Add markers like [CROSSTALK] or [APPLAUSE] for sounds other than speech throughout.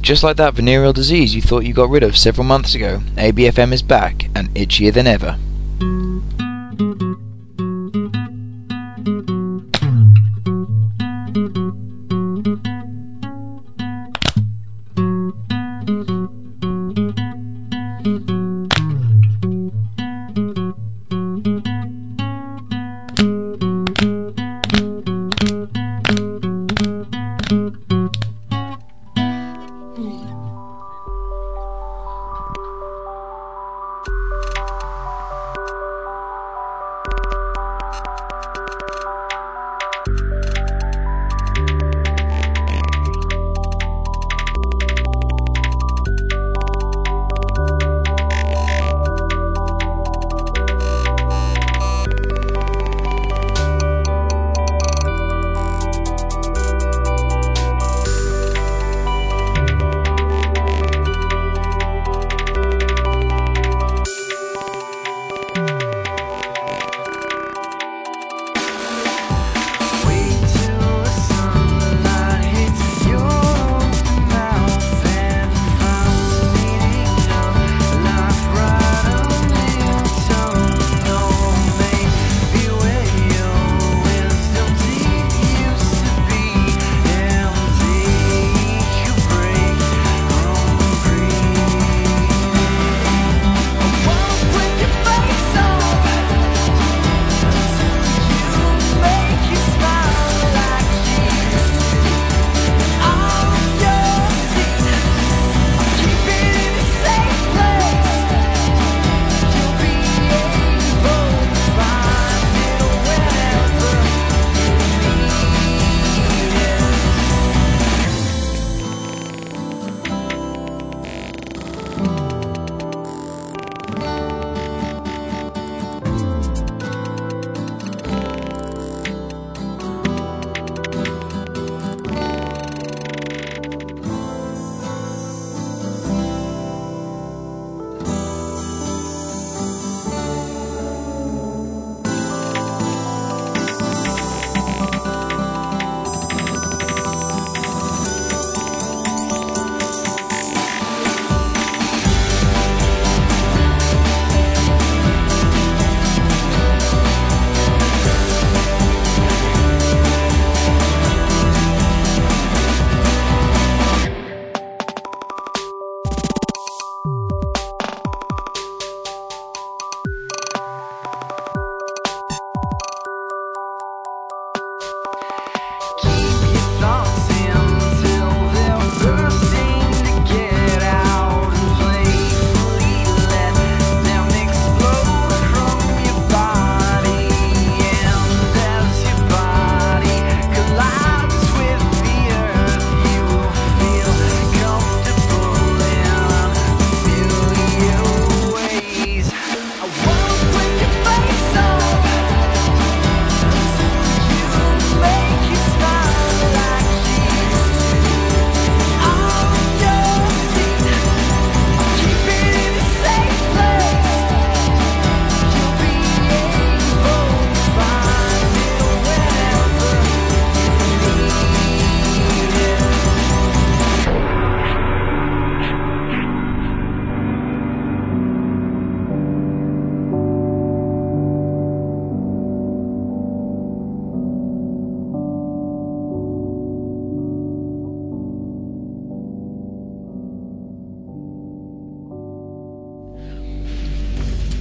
Just like that venereal disease you thought you got rid of several months ago, ABFM is back and itchier than ever.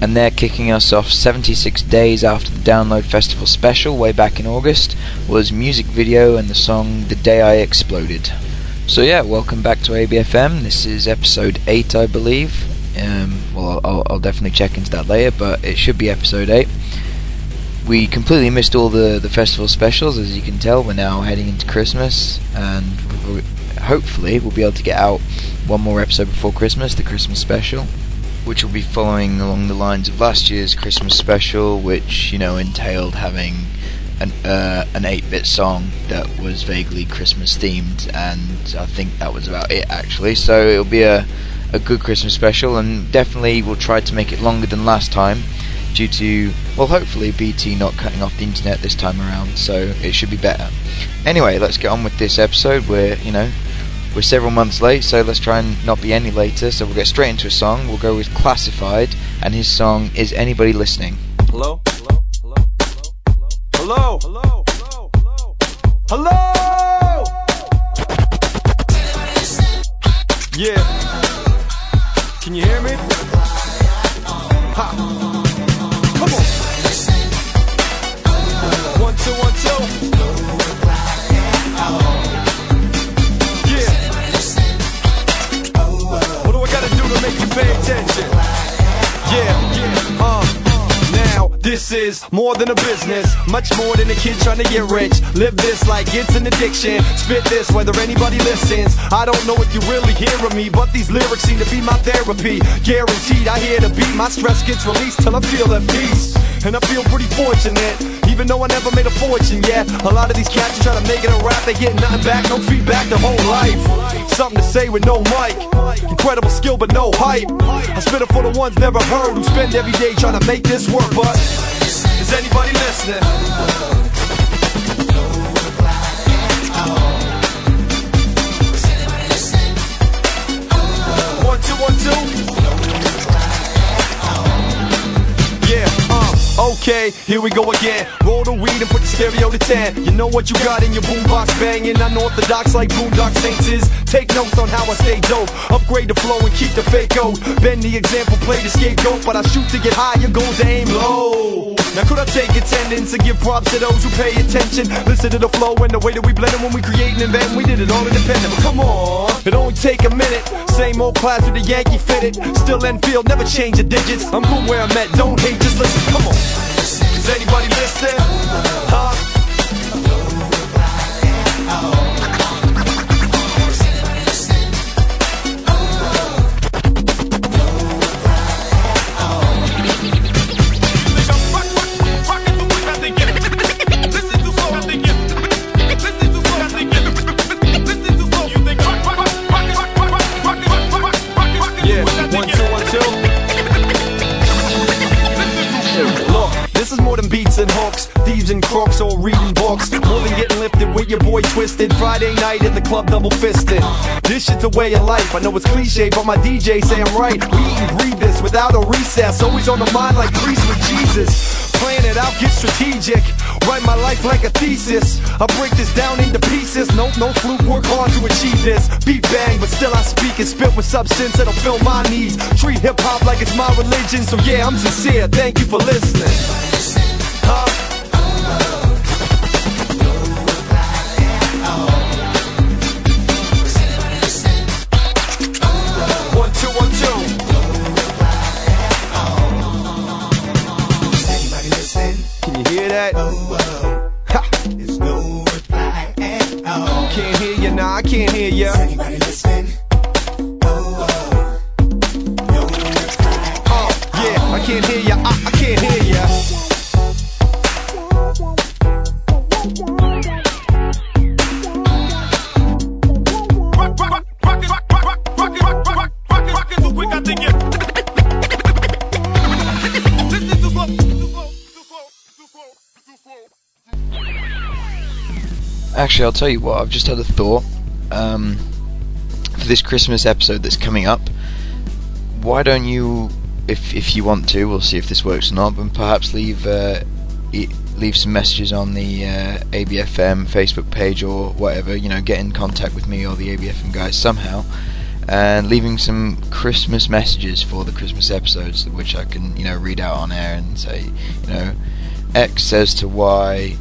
And they're kicking us off 76 days after the Download Festival special way back in August was music video and the song The Day I Exploded. So yeah, welcome back to ABFM. This is episode 8 I believe. Um, well, I'll, I'll definitely check into that later, but it should be episode 8. We completely missed all the, the festival specials, as you can tell. We're now heading into Christmas, and hopefully we'll be able to get out one more episode before Christmas, the Christmas special which will be following along the lines of last year's Christmas special, which you know entailed having an uh, an 8-bit song that was vaguely Christmas themed, and I think that was about it actually. So it'll be a a good Christmas special, and definitely we'll try to make it longer than last time, due to well, hopefully BT not cutting off the internet this time around, so it should be better. Anyway, let's get on with this episode. We're you know we're several months late, so let's try and not be any later. So we'll get straight into a song. We'll go with Classified, and his song is Anybody Listening. Hello? Hello? Hello? Hello? Hello? Hello? Hello? Hello? Hello? Hello? Yeah. Can you hear me? Ha. This is more than a business, much more than a kid trying to get rich. Live this like it's an addiction. Spit this whether anybody listens. I don't know if you're really hearing me, but these lyrics seem to be my therapy. Guaranteed, I hear the beat, my stress gets released till I feel at peace. And I feel pretty fortunate, even though I never made a fortune yet. A lot of these cats try to make it a rap, they get nothing back, no feedback their whole life. Something to say with no mic. Incredible skill, but no hype. I spit it for the ones never heard who spend every day trying to make this work. But is anybody listening? One, two, okay, here we go again. Roll the weed and put the stereo to 10. You know what you got in your boombox banging. Unorthodox like Boondock Saints is. Take notes on how I stay dope. Upgrade the flow and keep the fake out. Bend the example, play the scapegoat. But I shoot to get higher, your goal to aim low. Now could I take attendance and give props to those who pay attention? Listen to the flow and the way that we blend it when we create and invent. We did it all independent. But come on, it only take a minute. Same old class with the Yankee fitted. Still Enfield, never change the digits. I'm good where I'm at, don't hate, just listen. Come on. Anybody listening? Huh? Beats and hooks, thieves and crooks, or reading books. More than getting lifted with your boy twisted. Friday night in the club, double fisted. This shit's a way of life. I know it's cliche, but my DJ say I'm right. We eat and breathe this without a recess. Always on the mind like priests with Jesus. Plan it out, get strategic. Write my life like a thesis. I break this down into pieces. No, no fluke, work hard to achieve this. Beat bang, but still I speak and spit with substance that'll fill my needs. Treat hip hop like it's my religion. So yeah, I'm sincere. Thank you for listening. Can't hear you. Anybody listen? Oh, no reply. Oh, yeah, I can't hear ya, I, I can't hear ya. Actually, I'll tell you what. I've just had a thought. Um, for this Christmas episode that's coming up, why don't you, if if you want to, we'll see if this works or not, but perhaps leave uh, leave some messages on the uh, ABFM Facebook page or whatever. You know, get in contact with me or the ABFM guys somehow, and leaving some Christmas messages for the Christmas episodes, which I can you know read out on air and say, you know, X says to Y,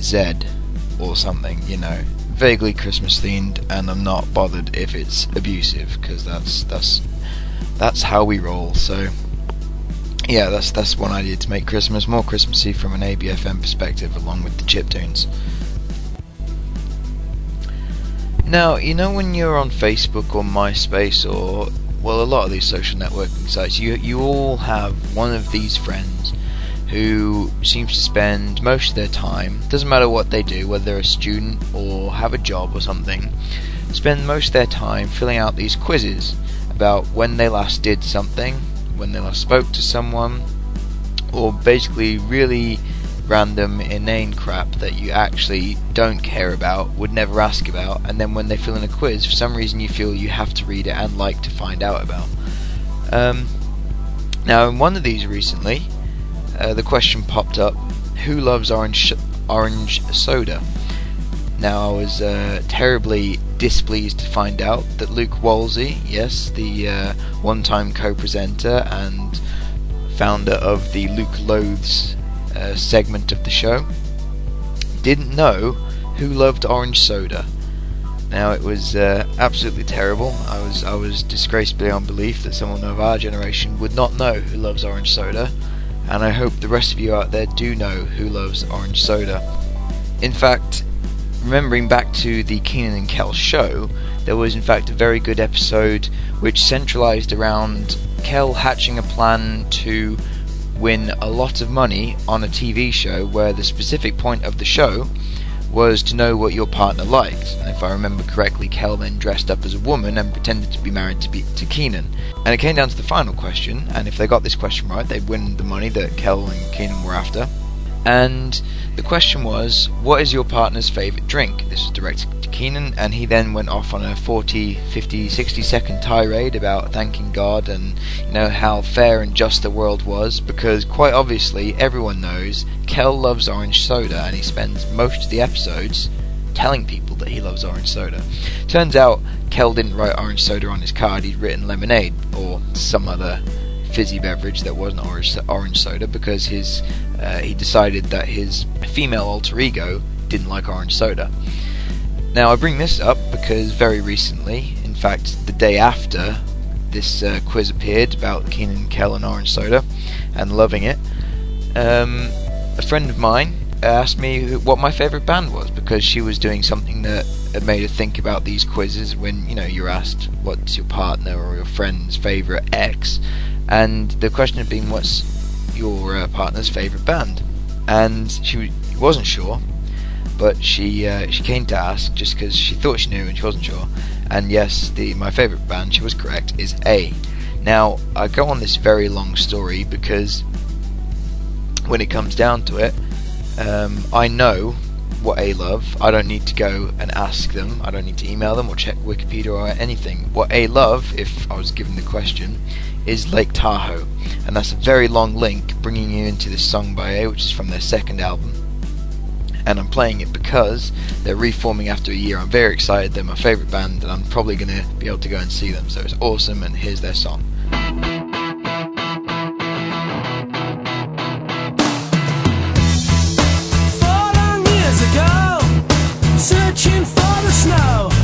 Z or something, you know, vaguely Christmas themed, and I'm not bothered if it's abusive because that's that's that's how we roll. So yeah, that's that's one idea to make Christmas more Christmassy from an ABFM perspective, along with the chip tunes. Now, you know when you're on Facebook or MySpace or well, a lot of these social networking sites, you you all have one of these friends who seems to spend most of their time, doesn't matter what they do, whether they're a student or have a job or something, spend most of their time filling out these quizzes about when they last did something, when they last spoke to someone, or basically really random inane crap that you actually don't care about, would never ask about, and then when they fill in a quiz, for some reason you feel you have to read it and like to find out about. Um, now, in one of these recently, uh, the question popped up: Who loves orange orange soda? Now, I was uh, terribly displeased to find out that Luke Wolsey, yes, the uh, one-time co-presenter and founder of the Luke Loathes uh, segment of the show, didn't know who loved orange soda. Now it was uh, absolutely terrible. I was I was disgraced beyond belief that someone of our generation would not know who loves orange soda, and I hope the rest of you out there do know who loves orange soda. In fact, remembering back to the Keenan and Kel show, there was in fact a very good episode which centralized around Kel hatching a plan to win a lot of money on a TV show where the specific point of the show was to know what your partner liked. And if I remember correctly, Kel then dressed up as a woman and pretended to be married to, be, to Keenan. And it came down to the final question, and if they got this question right, they'd win the money that Kel and Keenan were after. And the question was, what is your partner's favourite drink? This was directed to Keenan, and he then went off on a 40, 50, 60 second tirade about thanking God and you know how fair and just the world was, because quite obviously everyone knows Kel loves orange soda, and he spends most of the episodes telling people that he loves orange soda. Turns out Kel didn't write orange soda on his card; he'd written lemonade or some other fizzy beverage that wasn't orange orange soda because his uh, he decided that his female alter ego didn't like orange soda. Now I bring this up because very recently, in fact the day after this uh, quiz appeared about Keenan Kel and orange soda and loving it, um, a friend of mine asked me what my favourite band was because she was doing something that made her think about these quizzes when you know you're asked what's your partner or your friend's favourite ex and the question had been what's your uh, partner's favourite band? And she wasn't sure but she uh, she came to ask just because she thought she knew and she wasn't sure. And yes the my favourite band she was correct is A. Now I go on this very long story because when it comes down to it um, I know what A love. I don't need to go and ask them. I don't need to email them or check Wikipedia or anything. What A love, if I was given the question, is Lake Tahoe, and that's a very long link bringing you into this song by A, which is from their second album. And I'm playing it because they're reforming after a year. I'm very excited. They're my favourite band, and I'm probably going to be able to go and see them. So it's awesome, and here's their song. Snow,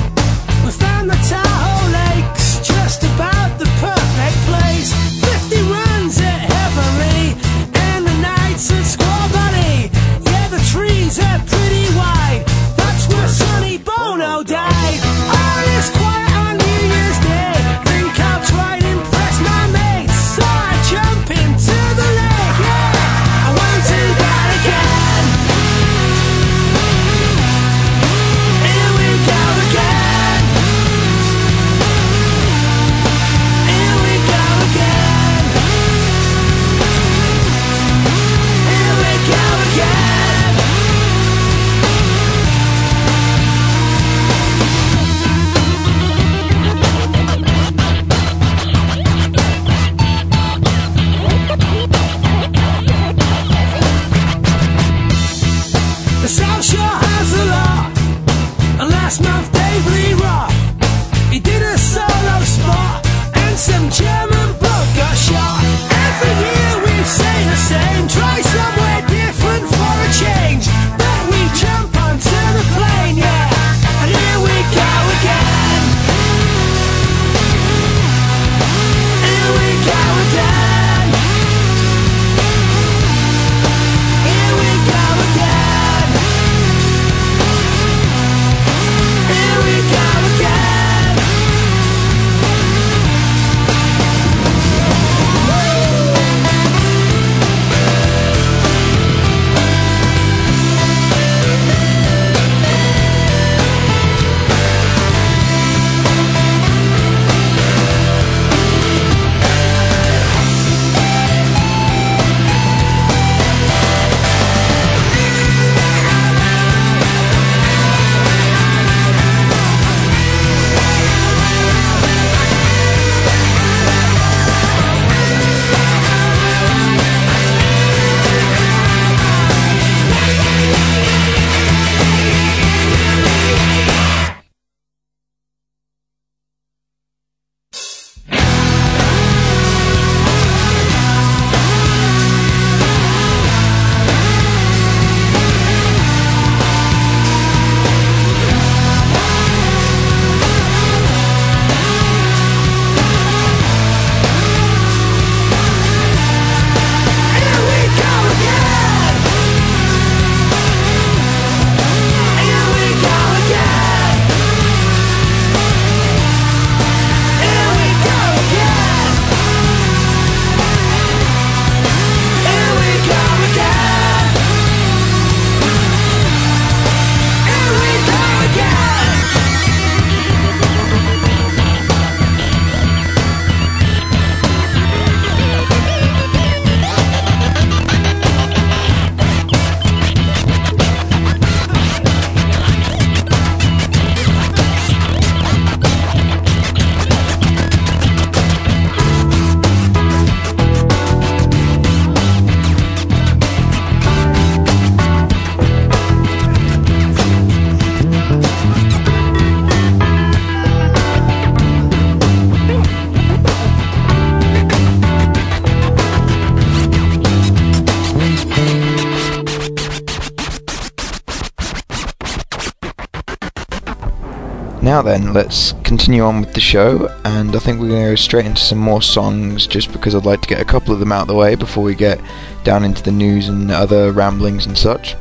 then, let's continue on with the show, and I think we're going to go straight into some more songs just because I'd like to get a couple of them out of the way before we get down into the news and other ramblings and such.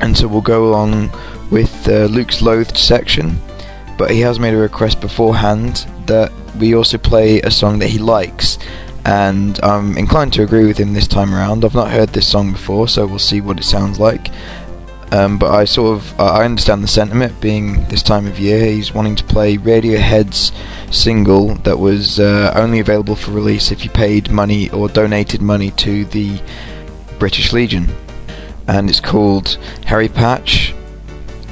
And so we'll go along with uh, Luke's Loathed section, but he has made a request beforehand that we also play a song that he likes, and I'm inclined to agree with him this time around. I've not heard this song before, so we'll see what it sounds like. Um, but I sort of I understand the sentiment. Being this time of year, he's wanting to play Radiohead's single that was uh, only available for release if you paid money or donated money to the British Legion, and it's called Harry Patch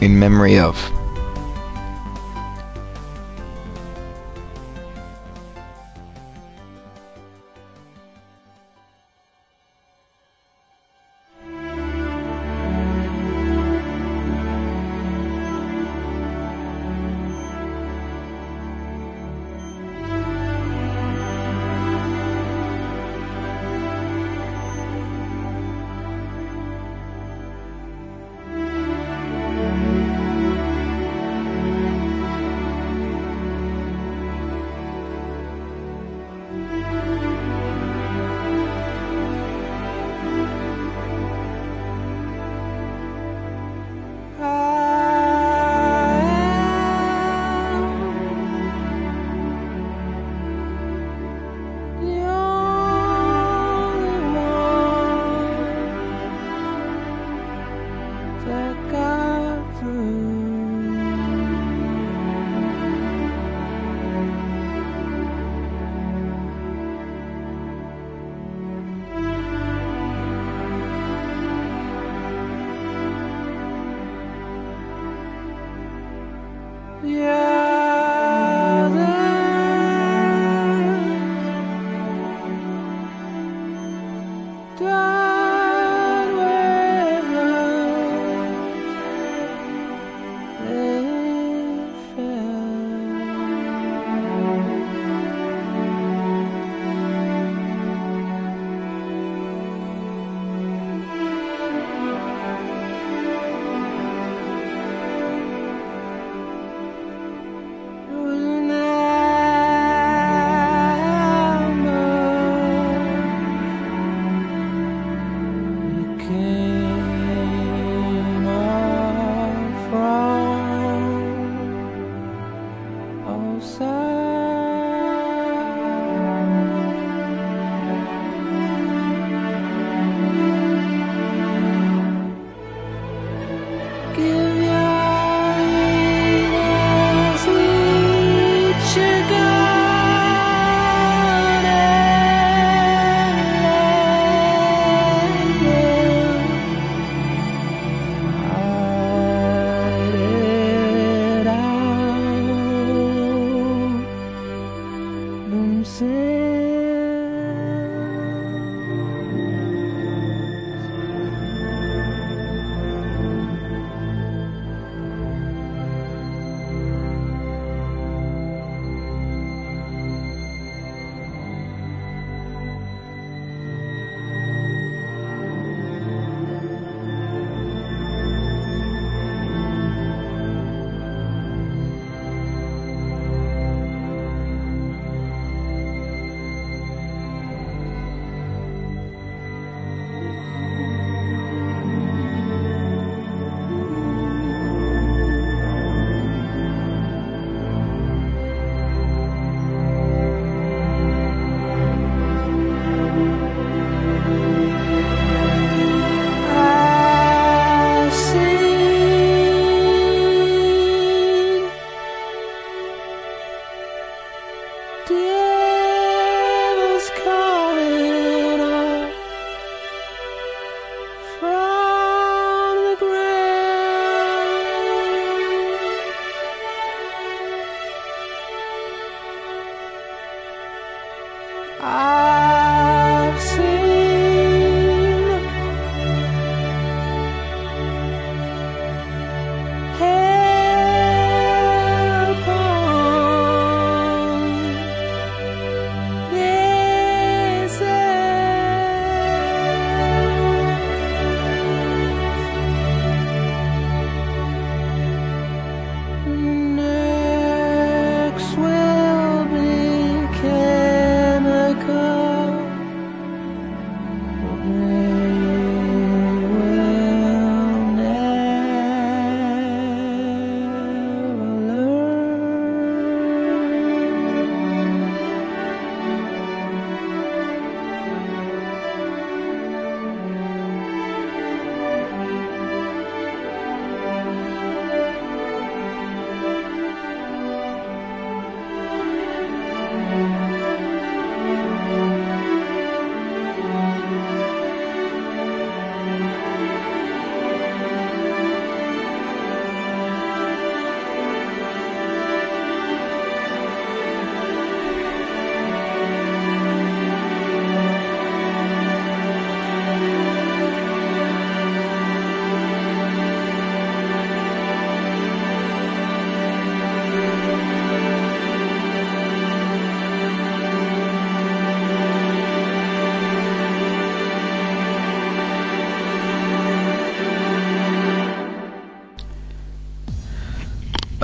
in memory of. Yeah.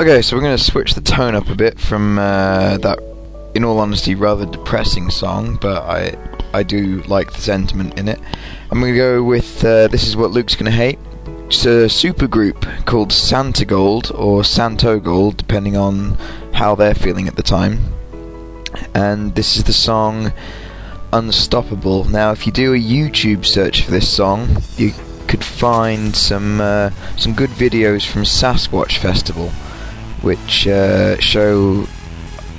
Okay, so we're going to switch the tone up a bit from uh, that, in all honesty, rather depressing song, but I I do like the sentiment in it. I'm going to go with uh, this is what Luke's going to hate. It's a super group called Santa Gold or Santo Gold, depending on how they're feeling at the time. And this is the song Unstoppable. Now, if you do a YouTube search for this song, you could find some uh, some good videos from Sasquatch Festival, which uh, show.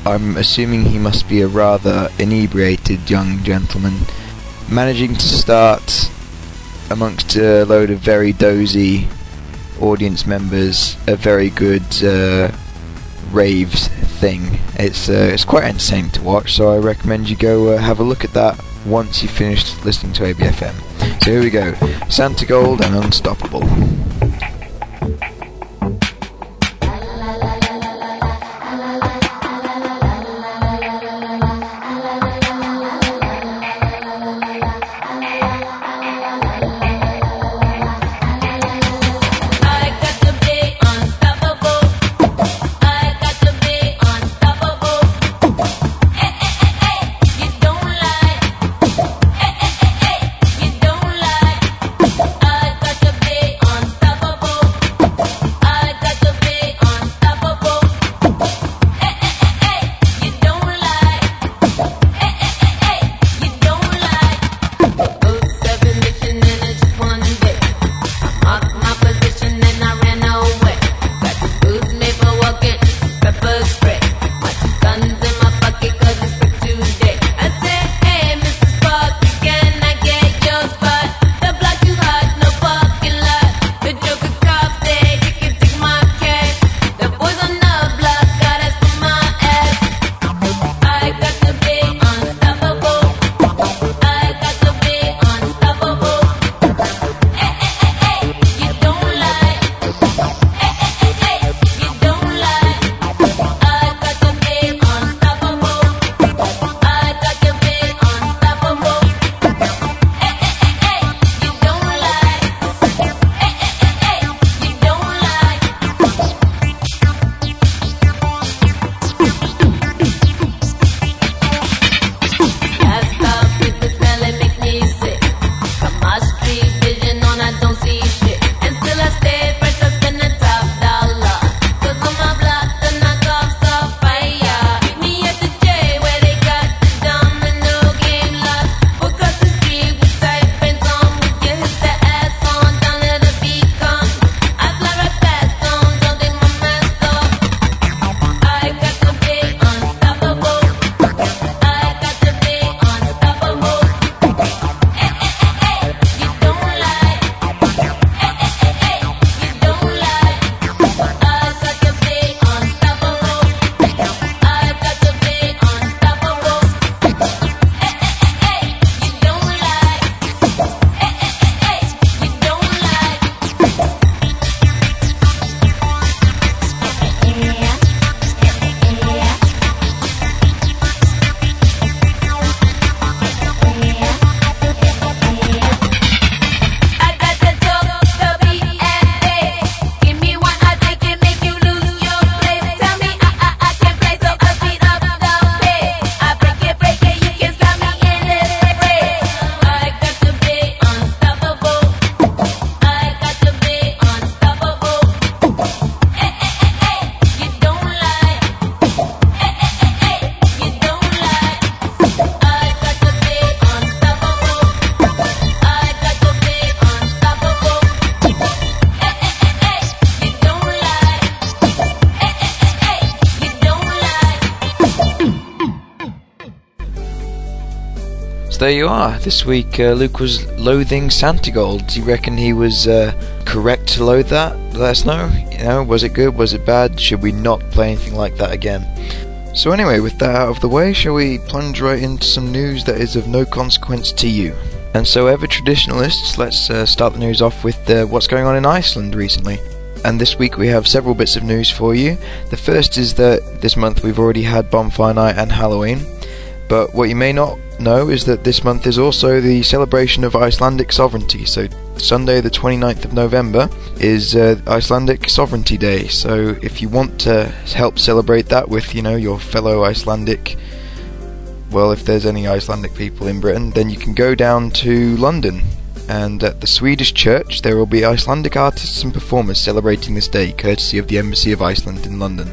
I'm assuming he must be a rather inebriated young gentleman, managing to start amongst a load of very dozy audience members a very good uh, raves thing. It's uh, it's quite entertaining to watch, so I recommend you go uh, have a look at that once you've finished listening to ABFM. So here we go, Santa Gold and Unstoppable. You are. This week, uh, Luke was loathing Santa Gold. Do you reckon he was uh, correct to loathe that? Let us know. You know, was it good? Was it bad? Should we not play anything like that again? So anyway, with that out of the way, shall we plunge right into some news that is of no consequence to you? And so, ever traditionalists, let's uh, start the news off with uh, what's going on in Iceland recently. And this week we have several bits of news for you. The first is that this month we've already had Bonfire Night and Halloween. But what you may not know is that this month is also the celebration of Icelandic sovereignty, so Sunday, the 29th of November, is uh, Icelandic Sovereignty Day. So if you want to help celebrate that with, you know, your fellow Icelandic, well, if there's any Icelandic people in Britain, then you can go down to London. And at the Swedish church, there will be Icelandic artists and performers celebrating this day, courtesy of the Embassy of Iceland in London.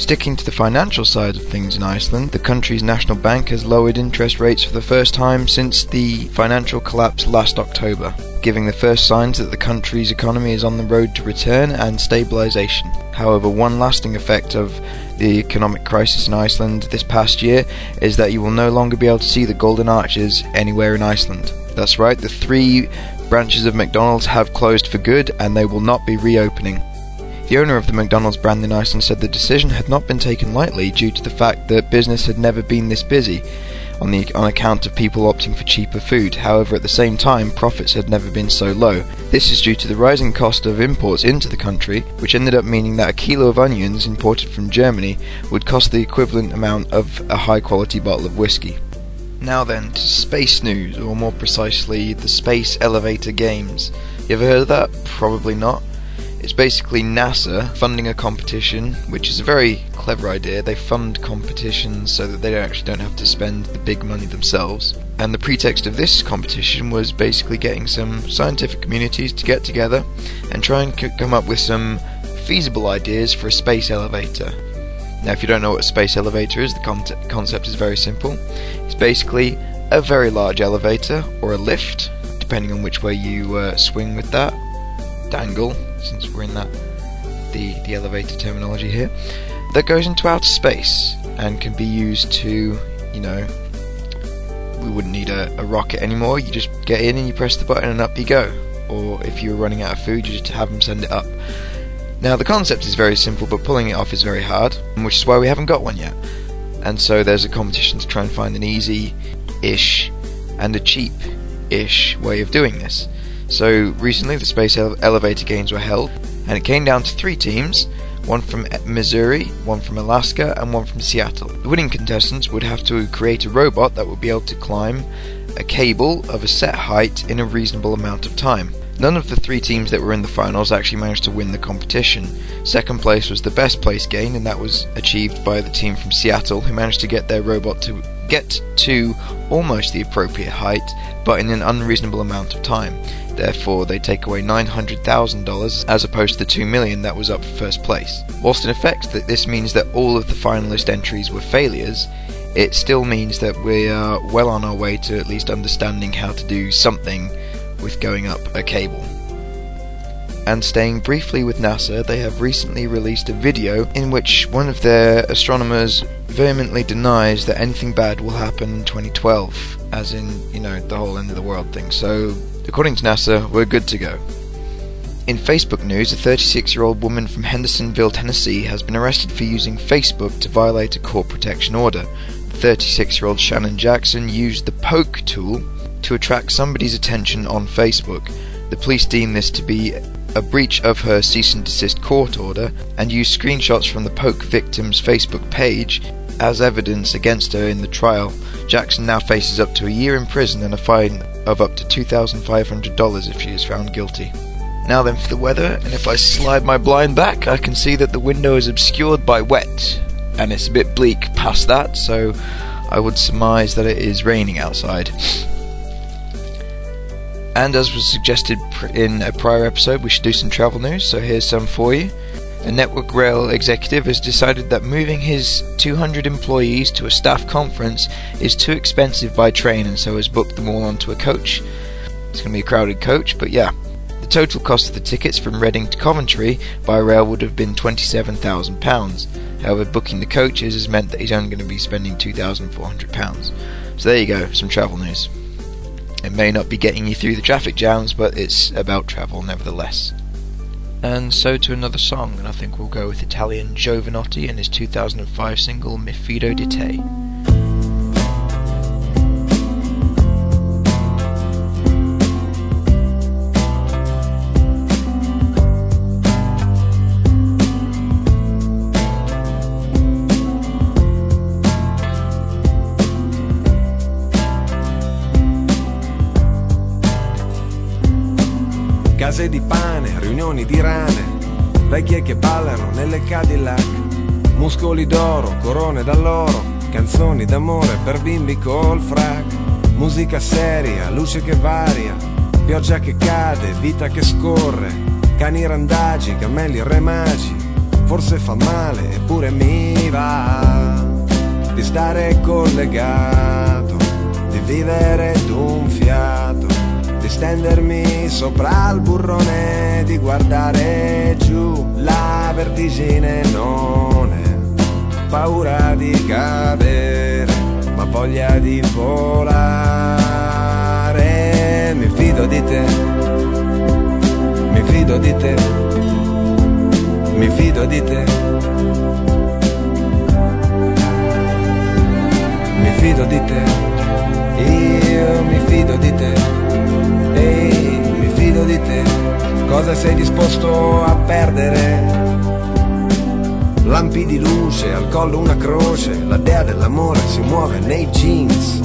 Sticking to the financial side of things in Iceland, the country's national bank has lowered interest rates for the first time since the financial collapse last October, giving the first signs that the country's economy is on the road to return and stabilisation. However, one lasting effect of the economic crisis in Iceland this past year is that you will no longer be able to see the golden arches anywhere in Iceland. That's right, the three branches of McDonald's have closed for good and they will not be reopening. The owner of the McDonald's brand in Iceland said the decision had not been taken lightly due to the fact that business had never been this busy on, the, on account of people opting for cheaper food. However, at the same time, profits had never been so low. This is due to the rising cost of imports into the country, which ended up meaning that a kilo of onions imported from Germany would cost the equivalent amount of a high quality bottle of whiskey. Now then, to space news, or more precisely, the Space Elevator Games. You ever heard of that? Probably not. It's basically NASA funding a competition, which is a very clever idea. They fund competitions so that they actually don't have to spend the big money themselves. And the pretext of this competition was basically getting some scientific communities to get together and try and c- come up with some feasible ideas for a space elevator. Now, if you don't know what a space elevator is, the concept, concept is very simple. It's basically a very large elevator or a lift, depending on which way you uh, swing with that. Dangle, since we're in that the the elevator terminology here, that goes into outer space and can be used to, you know, we wouldn't need a, a rocket anymore. You just get in and you press the button and up you go. Or if you're running out of food, you just have them send it up. Now the concept is very simple, but pulling it off is very hard, which is why we haven't got one yet. And so there's a competition to try and find an easy-ish and a cheap-ish way of doing this. So recently the Space Ele- Elevator Games were held, and it came down to three teams one from eh, Missouri, one from Alaska, and one from Seattle. The winning contestants would have to create a robot that would be able to climb a cable of a set height in a reasonable amount of time. None of the three teams that were in the finals actually managed to win the competition. Second place was the best place gain, and that was achieved by the team from Seattle, who managed to get their robot to get to almost the appropriate height, but in an unreasonable amount of time. Therefore, they take away $900,000 as opposed to the 2 million that was up for first place. Whilst in effect that this means that all of the finalist entries were failures, it still means that we are well on our way to at least understanding how to do something with going up a cable. And staying briefly with NASA, they have recently released a video in which one of their astronomers vehemently denies that anything bad will happen in 2012, as in, you know, the whole end of the world thing. So, according to NASA, we're good to go. In Facebook news, a 36 year old woman from Hendersonville, Tennessee has been arrested for using Facebook to violate a court protection order. 36 year old Shannon Jackson used the poke tool to attract somebody's attention on Facebook. The police deem this to be a breach of her cease and desist court order and used screenshots from the poke victim's Facebook page as evidence against her in the trial. Jackson now faces up to a year in prison and a fine of up to $2,500 if she is found guilty. Now then for the weather, and if I slide my blind back, I can see that the window is obscured by wet, and it's a bit bleak past that, so I would surmise that it is raining outside. And as was suggested in a prior episode, we should do some travel news, so here's some for you. A Network Rail executive has decided that moving his 200 employees to a staff conference is too expensive by train and so has booked them all onto a coach. It's going to be a crowded coach, but yeah. The total cost of the tickets from Reading to Coventry by rail would have been £27,000. However, booking the coaches has meant that he's only going to be spending £2,400. So there you go, some travel news. It may not be getting you through the traffic jams, but it's about travel nevertheless. And so to another song, and I think we'll go with Italian Jovanotti and his 2005 single Mi Fido di Te. Cose di pane, riunioni di rane, vecchie che ballano nelle Cadillac, muscoli d'oro, corone d'alloro, canzoni d'amore per bimbi col frac, musica seria, luce che varia, pioggia che cade, vita che scorre, cani randagi, cammelli remagi, forse fa male eppure mi va di stare collegato, di vivere d'un fiato, stendermi sopra il burrone, di guardare giù, la vertigine non è paura di cadere, ma voglia di volare, mi fido di te, mi fido di te, mi fido di te. Sei disposto a perdere? Lampi di luce, al collo una croce, la dea dell'amore si muove nei jeans,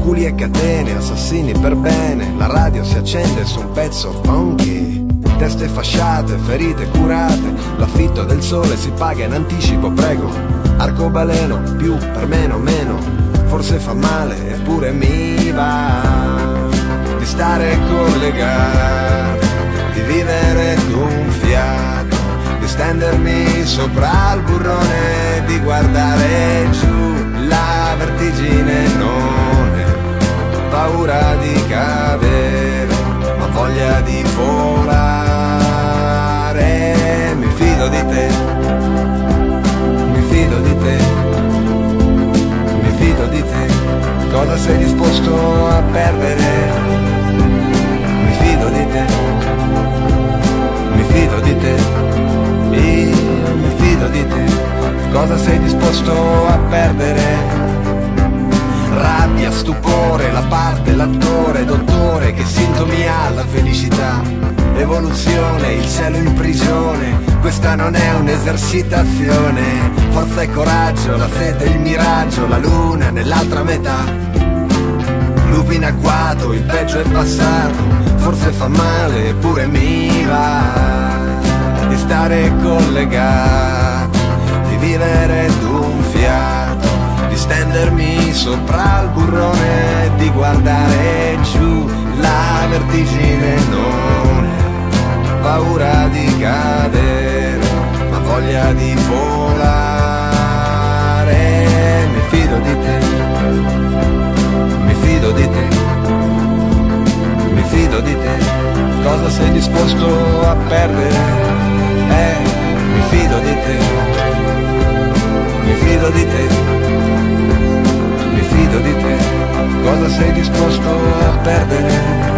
culi e catene, assassini per bene, la radio si accende su un pezzo funky. Teste fasciate, ferite curate, l'affitto del sole si paga in anticipo, prego. Arcobaleno, più per meno, meno, forse fa male eppure mi va di stare collegato, di vivere d'un fiato, di stendermi sopra il burrone, di guardare giù, la vertigine. Non è paura di cadere, ma voglia di volare, mi fido di te, mi fido di te mi fido di te, cosa sei disposto a perdere? Fido di te, mi fido di te, io mi fido di te, cosa sei disposto a perdere? Rabbia, stupore, la parte, l'attore, dottore, che sintomi ha la felicità? Evoluzione, il cielo in prigione, questa non è un'esercitazione. Forza e coraggio, la sete, il miraggio, la luna nell'altra metà. Lupi in agguato, il peggio è passato, forse fa male, eppure mi va di stare collegato, di vivere d'un fiato, di stendermi sopra il burrone, di guardare giù, la vertigine. Non è paura di cadere, ma voglia di volare, mi fido di te, mi fido di te, fido di te, cosa sei disposto a perdere? Eh, mi fido di te, mi fido di te, mi fido di te, cosa sei disposto a perdere?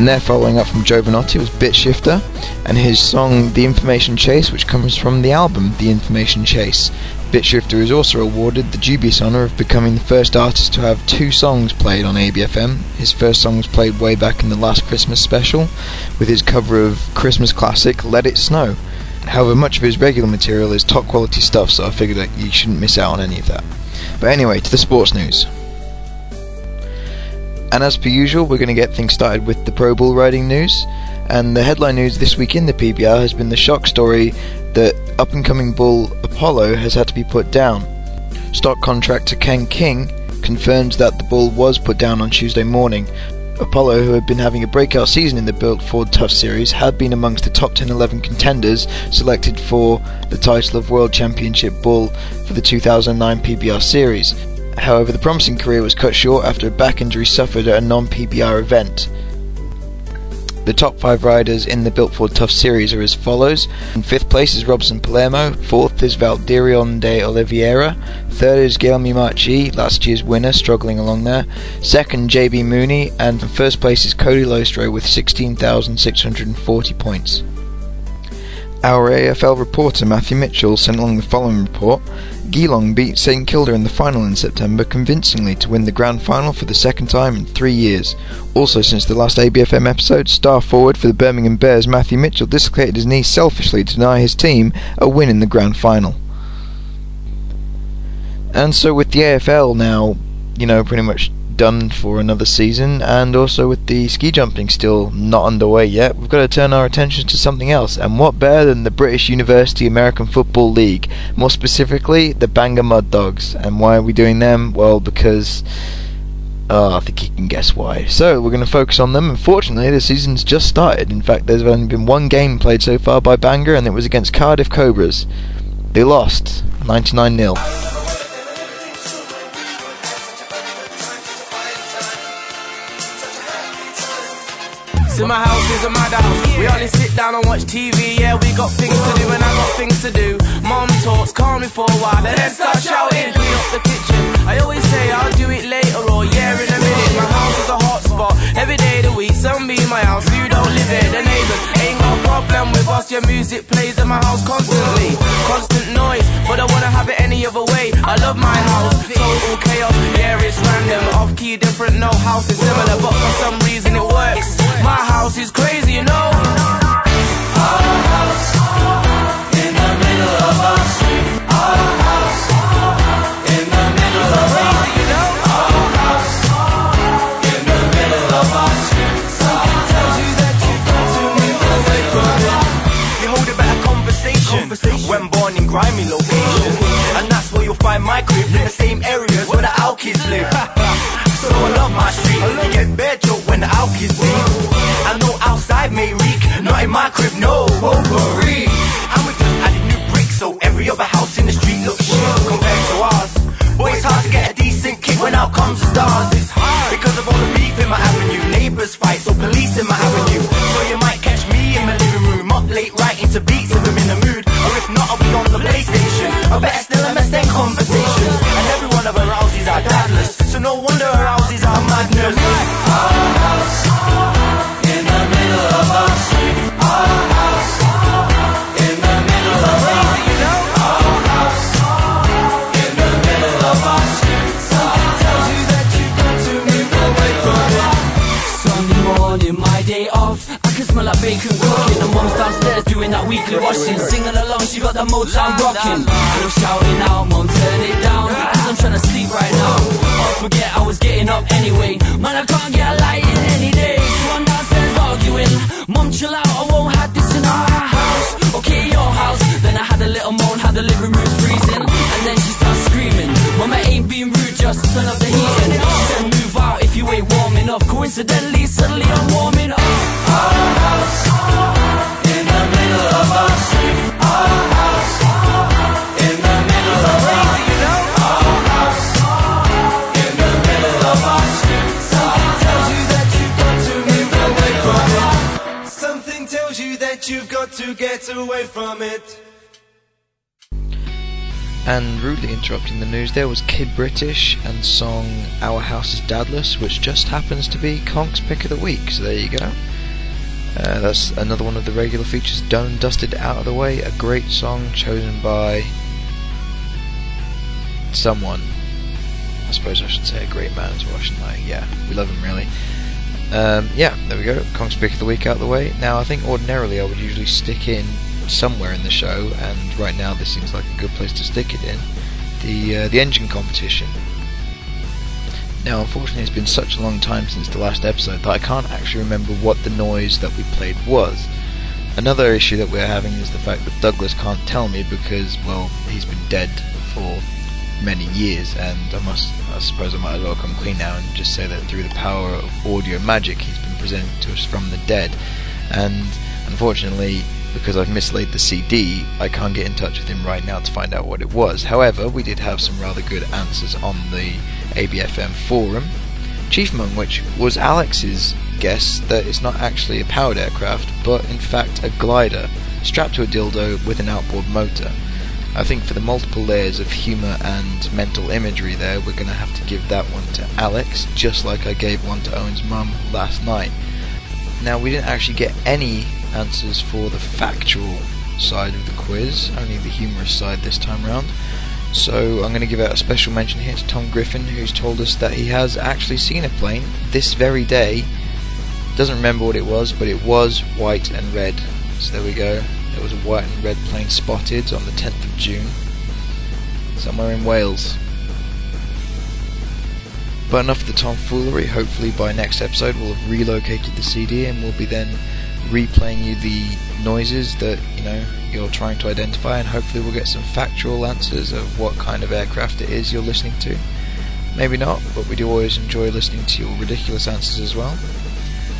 And there, following up from Jovanotti, was Bit Shifter and his song The Information Chase, which comes from the album The Information Chase. Bit Shifter is also awarded the dubious honour of becoming the first artist to have two songs played on ABFM. His first song was played way back in the last Christmas special with his cover of Christmas classic Let It Snow. However, much of his regular material is top quality stuff, so I figured that you shouldn't miss out on any of that. But anyway, to the sports news. And as per usual, we're going to get things started with the Pro Bull riding news. And the headline news this week in the PBR has been the shock story that up and coming bull Apollo has had to be put down. Stock contractor Ken King confirms that the bull was put down on Tuesday morning. Apollo, who had been having a breakout season in the Built Ford Tough Series, had been amongst the top 10 11 contenders selected for the title of World Championship Bull for the 2009 PBR Series. However, the promising career was cut short after a back injury suffered at a non PBR event. The top five riders in the Built Ford Tough Series are as follows. In fifth place is Robson Palermo, fourth is Valdiron de Oliveira, third is Guilherme Marchi, last year's winner, struggling along there, second JB Mooney, and first place is Kody Lostroh with 16,640 points. Our AFL reporter Matthew Mitchell sent along the following report. Geelong beat St Kilda in the final in September convincingly to win the grand final for the second time in three years. Also, since the last ABFM episode, star forward for the Birmingham Bears Matthew Mitchell dislocated his knee selfishly to deny his team a win in the grand final. And so, with the AFL now, you know, pretty much done for another season, and also with the ski jumping still not underway yet, we've got to turn our attention to something else. And what better than the British University American Football League? More specifically, the Bangor Mud Dogs. And why are we doing them? Well, because. Oh, I think you can guess why. So, we're going to focus on them. Unfortunately, the season's just started. In fact, there's only been one game played so far by Bangor, and it was against Cardiff Cobras. They lost 99 0. See my house is a madhouse. We only sit down and watch TV. Yeah, we got things to do and I got things to do. Mom talks, calm me for a while, and then start shouting. Clean up the kitchen. I always say I'll do it later or yeah in a minute. My house is a hot spot. Every day of the week, some be in my house. You don't live there. The neighbors ain't problem with us. Your music plays in my house constantly. Constant noise, but I wanna have it any other way. I love my house. Total chaos. Yeah, it's random. Off key, different. No house is similar, but for some reason it works. My house is crazy, you know. Our house in the middle of our street. You grimy locations. And that's where you'll find my crib in the same areas where the out kids live. [LAUGHS] so I love my street. You get bare joke when the out kids leave. I know outside may reek, not in my crib, no. Potpourri. And we just added new bricks, so every other house in the street looks shit compared to ours. But it's hard to get a decent kick when out comes the stars. It's hard because of all the beef in my avenue. Neighbors fight, so police in my avenue. So you might catch me in my living room, up late writing to beats if I'm in the mood. Or if not, I'll be the interrupting the news there was Kid British and song Our House is Dadless, which just happens to be Conk's pick of the week, so there you go. Uh, that's another one of the regular features done dusted out of the way. A great song chosen by someone. I suppose I should say a great man as well, shouldn't I? Yeah, we love him really. Um, yeah, there we go. Conk's pick of the week out of the way. Now, I think ordinarily I would usually stick in somewhere in the show, and right now this seems like a good place to stick it in. The uh, the engine competition. Now, unfortunately, it's been such a long time since the last episode that I can't actually remember what the noise that we played was. Another issue that we're having is the fact that Douglas can't tell me because, well, he's been dead for many years, and I must, I suppose, I might as well come clean now and just say that through the power of audio magic, he's been presented to us from the dead. And unfortunately, because I've mislaid the CD, I can't get in touch with him right now to find out what it was. However, we did have some rather good answers on the ABFM forum. Chief among which was Alex's guess that it's not actually a powered aircraft, but in fact a glider strapped to a dildo with an outboard motor. I think for the multiple layers of humour and mental imagery there, we're going to have to give that one to Alex, just like I gave one to Owen's mum last night. Now, we didn't actually get any answers for the factual side of the quiz, only the humorous side this time round. So I'm going to give out a special mention here to Tom Griffin, who's told us that he has actually seen a plane this very day. Doesn't remember what it was, but it was white and red. So there we go. There was a white and red plane spotted on the 10th of June, somewhere in Wales. But enough of the tomfoolery. Hopefully, by next episode, we'll have relocated the CD and we'll be then replaying you the noises that you know you're trying to identify, and hopefully, we'll get some factual answers of what kind of aircraft it is you're listening to. Maybe not, but we do always enjoy listening to your ridiculous answers as well.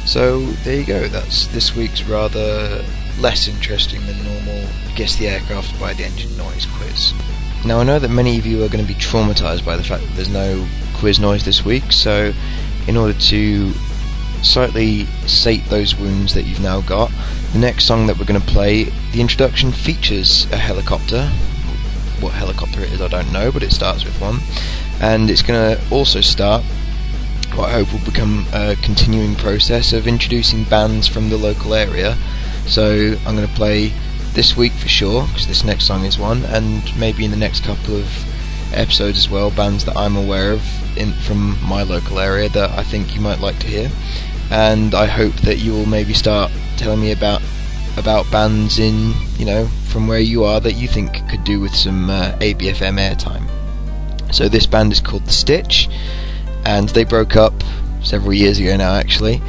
So there you go. That's this week's rather less interesting than normal guess the aircraft by the engine noise quiz. Now I know that many of you are going to be traumatized by the fact that there's no quiz noise this week, so in order to slightly sate those wounds that you've now got, the next song that we're going to play, the introduction features a helicopter. What helicopter it is, I don't know, but it starts with one. And it's going to also start what I hope will become a continuing process of introducing bands from the local area. So I'm going to play this week for sure, because this next song is one, and maybe in the next couple of episodes as well, bands that I'm aware of in from my local area that I think you might like to hear. And I hope that you will maybe start telling me about about bands in you know from where you are that you think could do with some uh, ABFM airtime. So this band is called The Stitch, and they broke up several years ago now, actually.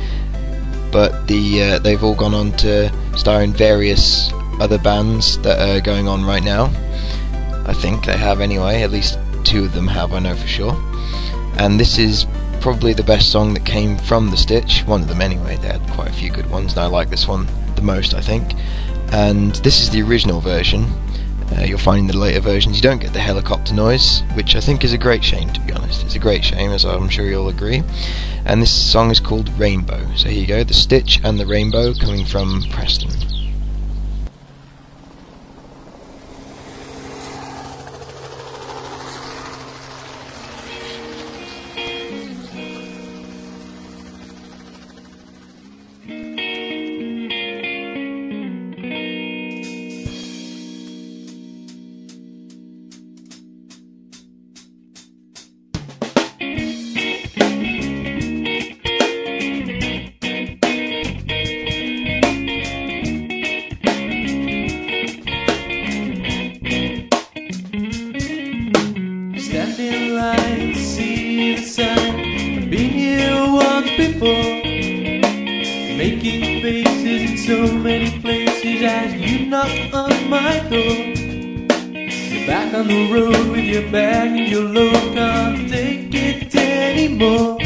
But the uh, they've all gone on to star in various other bands that are going on right now. I think they have anyway. At least two of them have, I know for sure. And this is probably the best song that came from The Stitch. One of them anyway. They had quite a few good ones, and I like this one the most, I think. And this is the original version. Uh, you'll find in the later versions you don't get the helicopter noise, which I think is a great shame, to be honest. It's a great shame, as I'm sure you'll agree. And this song is called Rainbow. So here you go, The Stitch and the Rainbow coming from Preston. Making faces in so many places as you knock on my door. You're back on the road with your bag and your load. Can't take it anymore.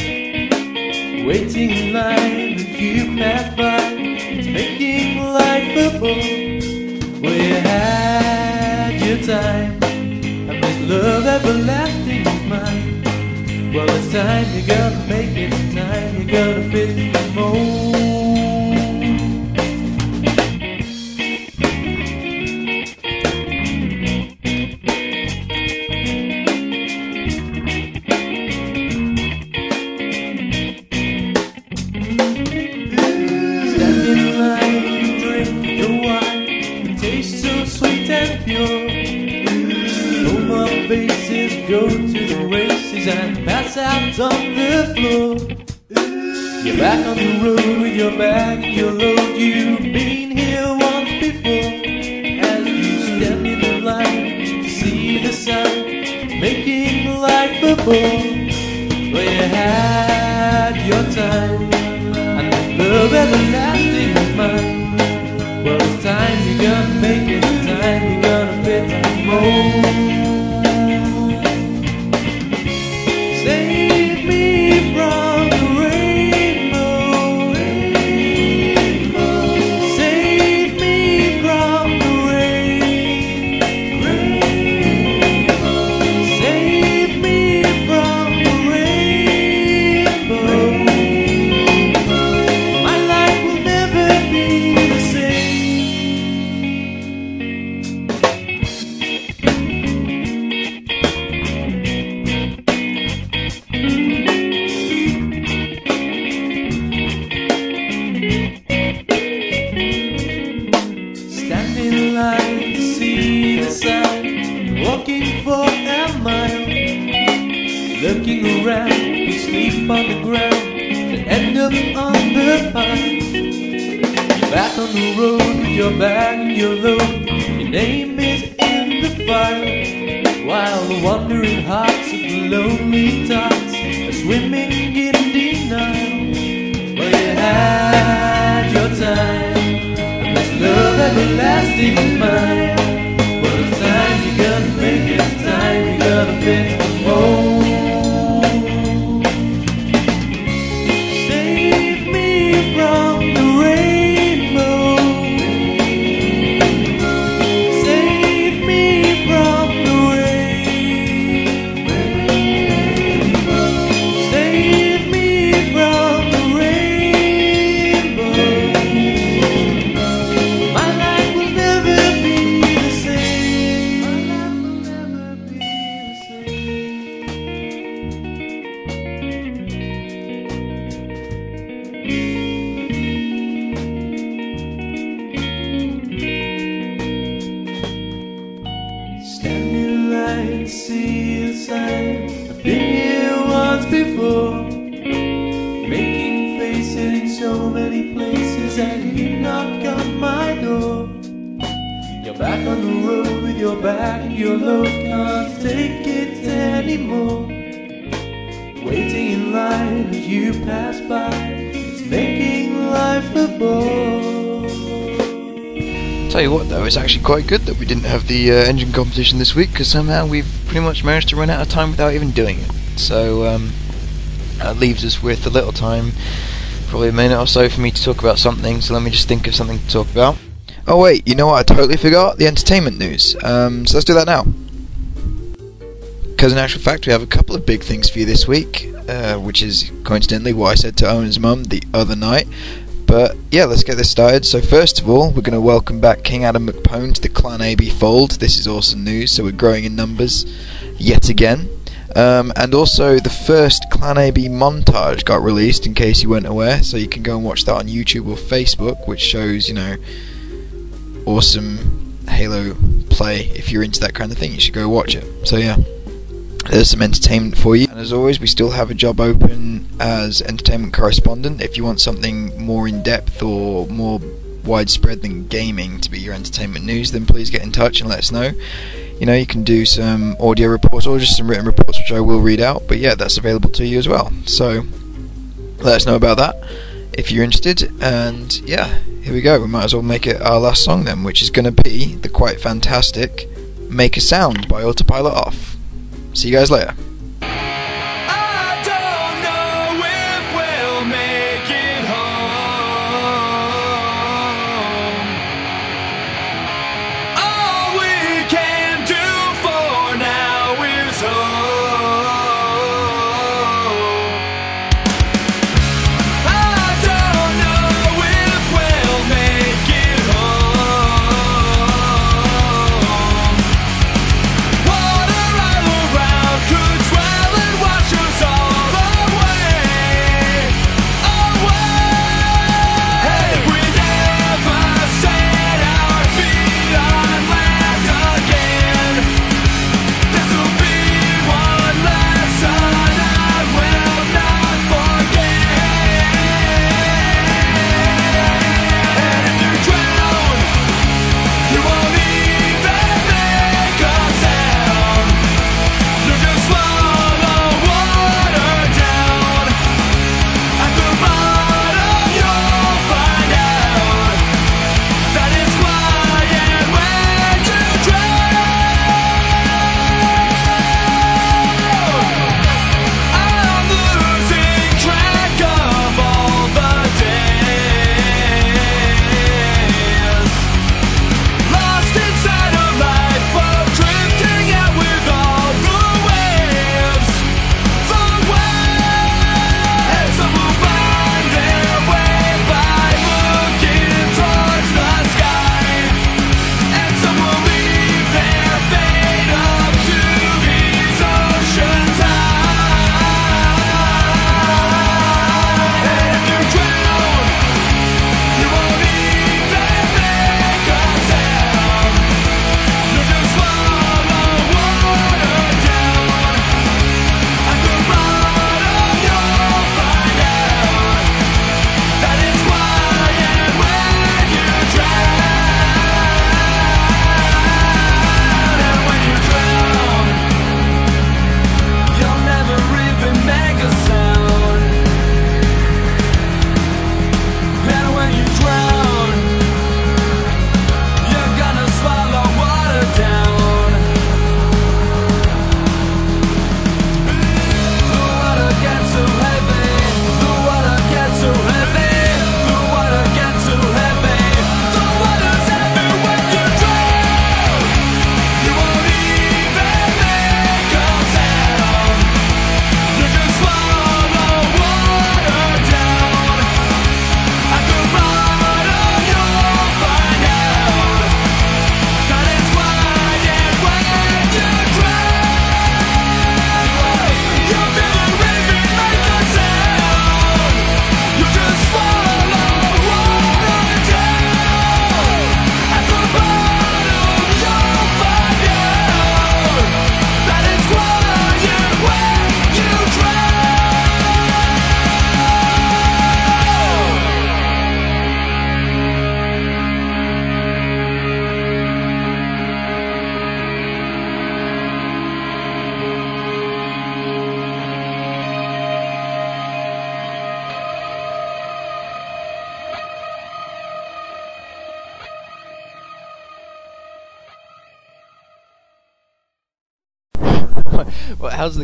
Waiting in line, the few pass by. It's making life a bore. Well, you had your time. I miss love everlasting is mine. Well, it's time you're gonna make it. Time you're gonna fit the mold. Tell you what, though, it's actually quite good that we didn't have the uh, engine competition this week because somehow we've pretty much managed to run out of time without even doing it. So um, that leaves us with a little time, probably a minute or so, for me to talk about something. So let me just think of something to talk about. Oh wait, you know what? I totally forgot the entertainment news. Um, so let's do that now. Because in actual fact, we have a couple of big things for you this week, uh, which is coincidentally what I said to Owen's mum the other night. But yeah, let's get this started. So first of all, we're going to welcome back King Adam McPone to the Clan AB fold. This is awesome news. So we're growing in numbers yet again. Um, and also, the first Clan AB montage got released, in case you weren't aware. So you can go and watch that on YouTube or Facebook, which shows, you know, awesome Halo play. If you're into that kind of thing, you should go watch it. So yeah, there's some entertainment for you. And as always, we still have a job open as entertainment correspondent. If you want something more in depth or more widespread than gaming to be your entertainment news, then please get in touch and let us know. You know, you can do some audio reports or just some written reports, which I will read out. But yeah, that's available to you as well. So let us know about that if you're interested. And yeah, here we go. We might as well make it our last song then, which is going to be the quite fantastic "Make a Sound" by Autopilot Off. See you guys later.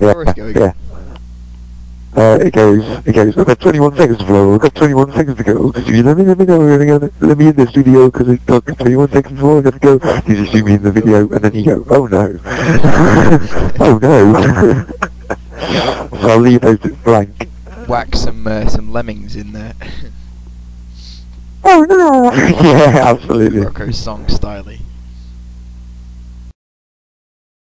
The Yeah, chorus going? yeah. Uh, it goes, it goes, I've got 21 seconds to blow, I've got 21 seconds to go, you let me, let me know, let me, let me in the studio, because I've got 21 seconds more, I've got to go, you just shoot me in the video, and then you go, oh no, [LAUGHS] oh no, so I'll leave those blank. Whack some uh, some lemmings in there. Oh no! [LAUGHS] yeah, absolutely. Rocco song styly.